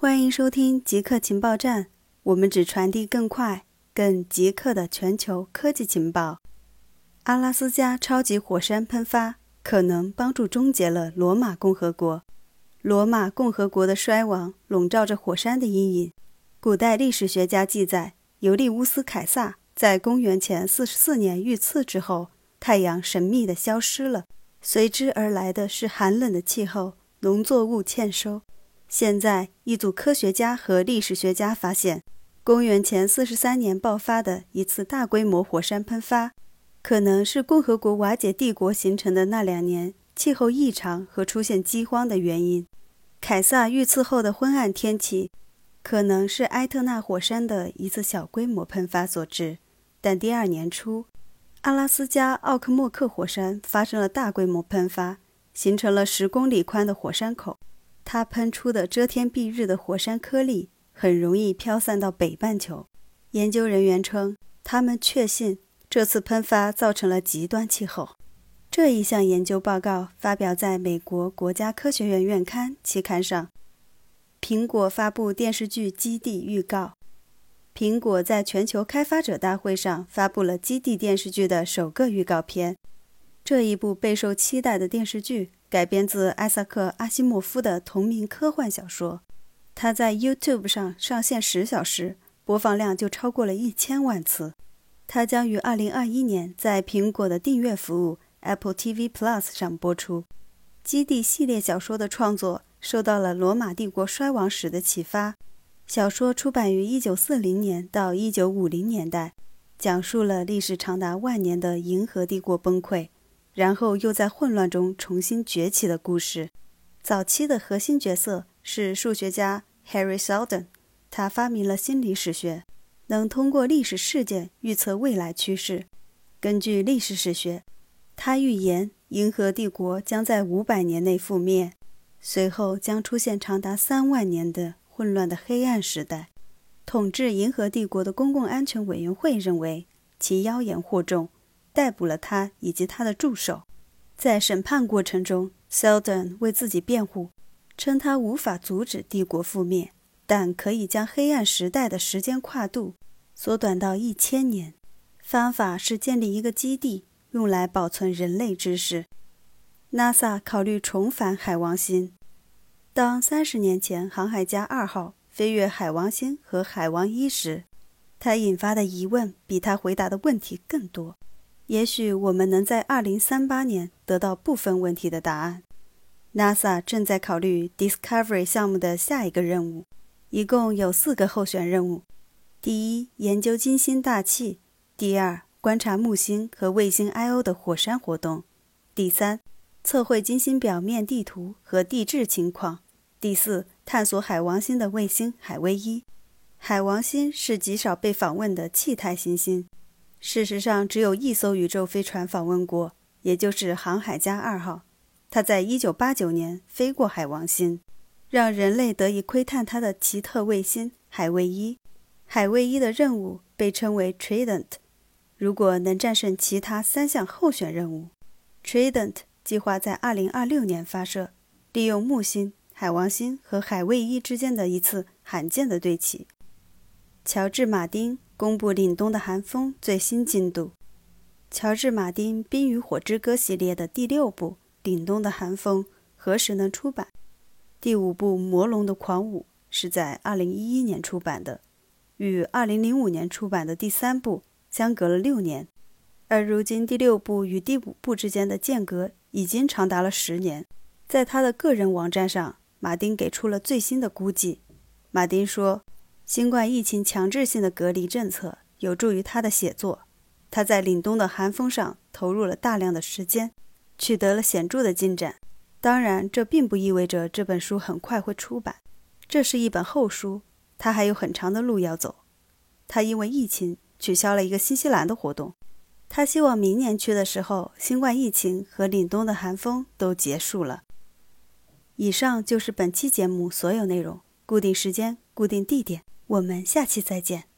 欢迎收听极客情报站，我们只传递更快、更极客的全球科技情报。阿拉斯加超级火山喷发可能帮助终结了罗马共和国。罗马共和国的衰亡笼罩着火山的阴影。古代历史学家记载，尤利乌斯·凯撒在公元前四十四年遇刺之后，太阳神秘地消失了，随之而来的是寒冷的气候，农作物欠收。现在，一组科学家和历史学家发现，公元前四十三年爆发的一次大规模火山喷发，可能是共和国瓦解帝国形成的那两年气候异常和出现饥荒的原因。凯撒遇刺后的昏暗天气，可能是埃特纳火山的一次小规模喷发所致。但第二年初，阿拉斯加奥克莫克火山发生了大规模喷发，形成了十公里宽的火山口。它喷出的遮天蔽日的火山颗粒很容易飘散到北半球。研究人员称，他们确信这次喷发造成了极端气候。这一项研究报告发表在美国国家科学院院刊期刊上。苹果发布电视剧《基地》预告。苹果在全球开发者大会上发布了《基地》电视剧的首个预告片。这一部备受期待的电视剧。改编自艾萨克·阿西莫夫的同名科幻小说，它在 YouTube 上上线十小时，播放量就超过了一千万次。它将于2021年在苹果的订阅服务 Apple TV Plus 上播出。基地系列小说的创作受到了罗马帝国衰亡史的启发。小说出版于1940年到1950年代，讲述了历史长达万年的银河帝国崩溃。然后又在混乱中重新崛起的故事。早期的核心角色是数学家 Harry Seldon，他发明了心理史学，能通过历史事件预测未来趋势。根据历史史学，他预言银河帝国将在五百年内覆灭，随后将出现长达三万年的混乱的黑暗时代。统治银河帝国的公共安全委员会认为其妖言惑众。逮捕了他以及他的助手。在审判过程中，Seldon 为自己辩护，称他无法阻止帝国覆灭，但可以将黑暗时代的时间跨度缩短到一千年。方法是建立一个基地，用来保存人类知识。NASA 考虑重返海王星。当三十年前航海家二号飞越海王星和海王一时，它引发的疑问比他回答的问题更多。也许我们能在2038年得到部分问题的答案。NASA 正在考虑 Discovery 项目的下一个任务，一共有四个候选任务：第一，研究金星大气；第二，观察木星和卫星 Io 的火山活动；第三，测绘金星表面地图和地质情况；第四，探索海王星的卫星海卫一。海王星是极少被访问的气态行星。事实上，只有一艘宇宙飞船访问过，也就是航海家二号。它在1989年飞过海王星，让人类得以窥探它的奇特卫星海卫一。海卫一的任务被称为 Trident。如果能战胜其他三项候选任务，Trident 计划在2026年发射，利用木星、海王星和海卫一之间的一次罕见的对齐。乔治·马丁。公布《凛冬的寒风》最新进度。乔治·马丁《冰与火之歌》系列的第六部《凛冬的寒风》何时能出版？第五部《魔龙的狂舞》是在2011年出版的，与2005年出版的第三部相隔了六年，而如今第六部与第五部之间的间隔已经长达了十年。在他的个人网站上，马丁给出了最新的估计。马丁说。新冠疫情强制性的隔离政策有助于他的写作。他在凛冬的寒风上投入了大量的时间，取得了显著的进展。当然，这并不意味着这本书很快会出版。这是一本厚书，他还有很长的路要走。他因为疫情取消了一个新西兰的活动。他希望明年去的时候，新冠疫情和凛冬的寒风都结束了。以上就是本期节目所有内容。固定时间，固定地点。我们下期再见。